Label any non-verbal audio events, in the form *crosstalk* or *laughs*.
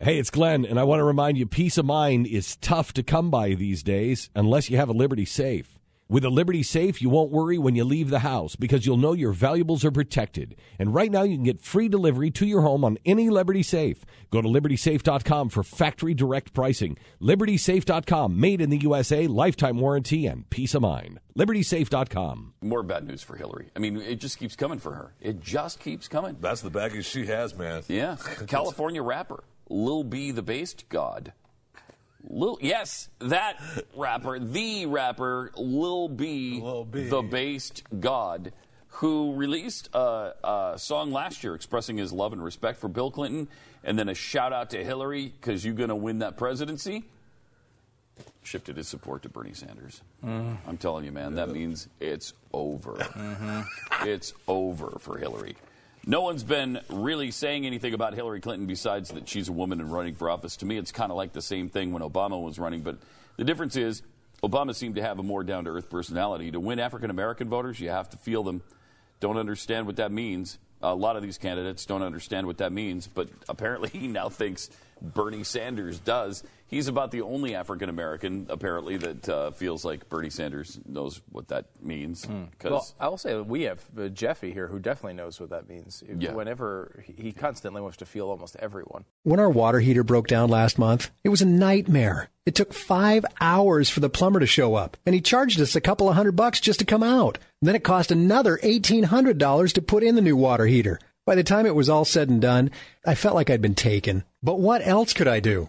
Hey, it's Glenn, and I want to remind you peace of mind is tough to come by these days unless you have a Liberty Safe. With a Liberty Safe, you won't worry when you leave the house because you'll know your valuables are protected. And right now, you can get free delivery to your home on any Liberty Safe. Go to libertysafe.com for factory direct pricing. Libertysafe.com, made in the USA, lifetime warranty, and peace of mind. Libertysafe.com. More bad news for Hillary. I mean, it just keeps coming for her. It just keeps coming. That's the baggage she has, man. Yeah. *laughs* California rapper, Lil B the Based God. Lil, yes, that rapper, the rapper, Lil B, Lil B. the Based God, who released a, a song last year expressing his love and respect for Bill Clinton, and then a shout out to Hillary because you're going to win that presidency. Shifted his support to Bernie Sanders. Mm. I'm telling you, man, that means it's over. Mm-hmm. It's over for Hillary. No one's been really saying anything about Hillary Clinton besides that she's a woman and running for office. To me, it's kind of like the same thing when Obama was running, but the difference is Obama seemed to have a more down to earth personality. To win African American voters, you have to feel them. Don't understand what that means. A lot of these candidates don't understand what that means, but apparently *laughs* he now thinks Bernie Sanders does. He's about the only African American, apparently, that uh, feels like Bernie Sanders knows what that means. Because Well, I will say that we have uh, Jeffy here who definitely knows what that means. Yeah. Whenever he constantly wants to feel almost everyone. When our water heater broke down last month, it was a nightmare. It took five hours for the plumber to show up, and he charged us a couple of hundred bucks just to come out. Then it cost another $1,800 to put in the new water heater. By the time it was all said and done, I felt like I'd been taken. But what else could I do?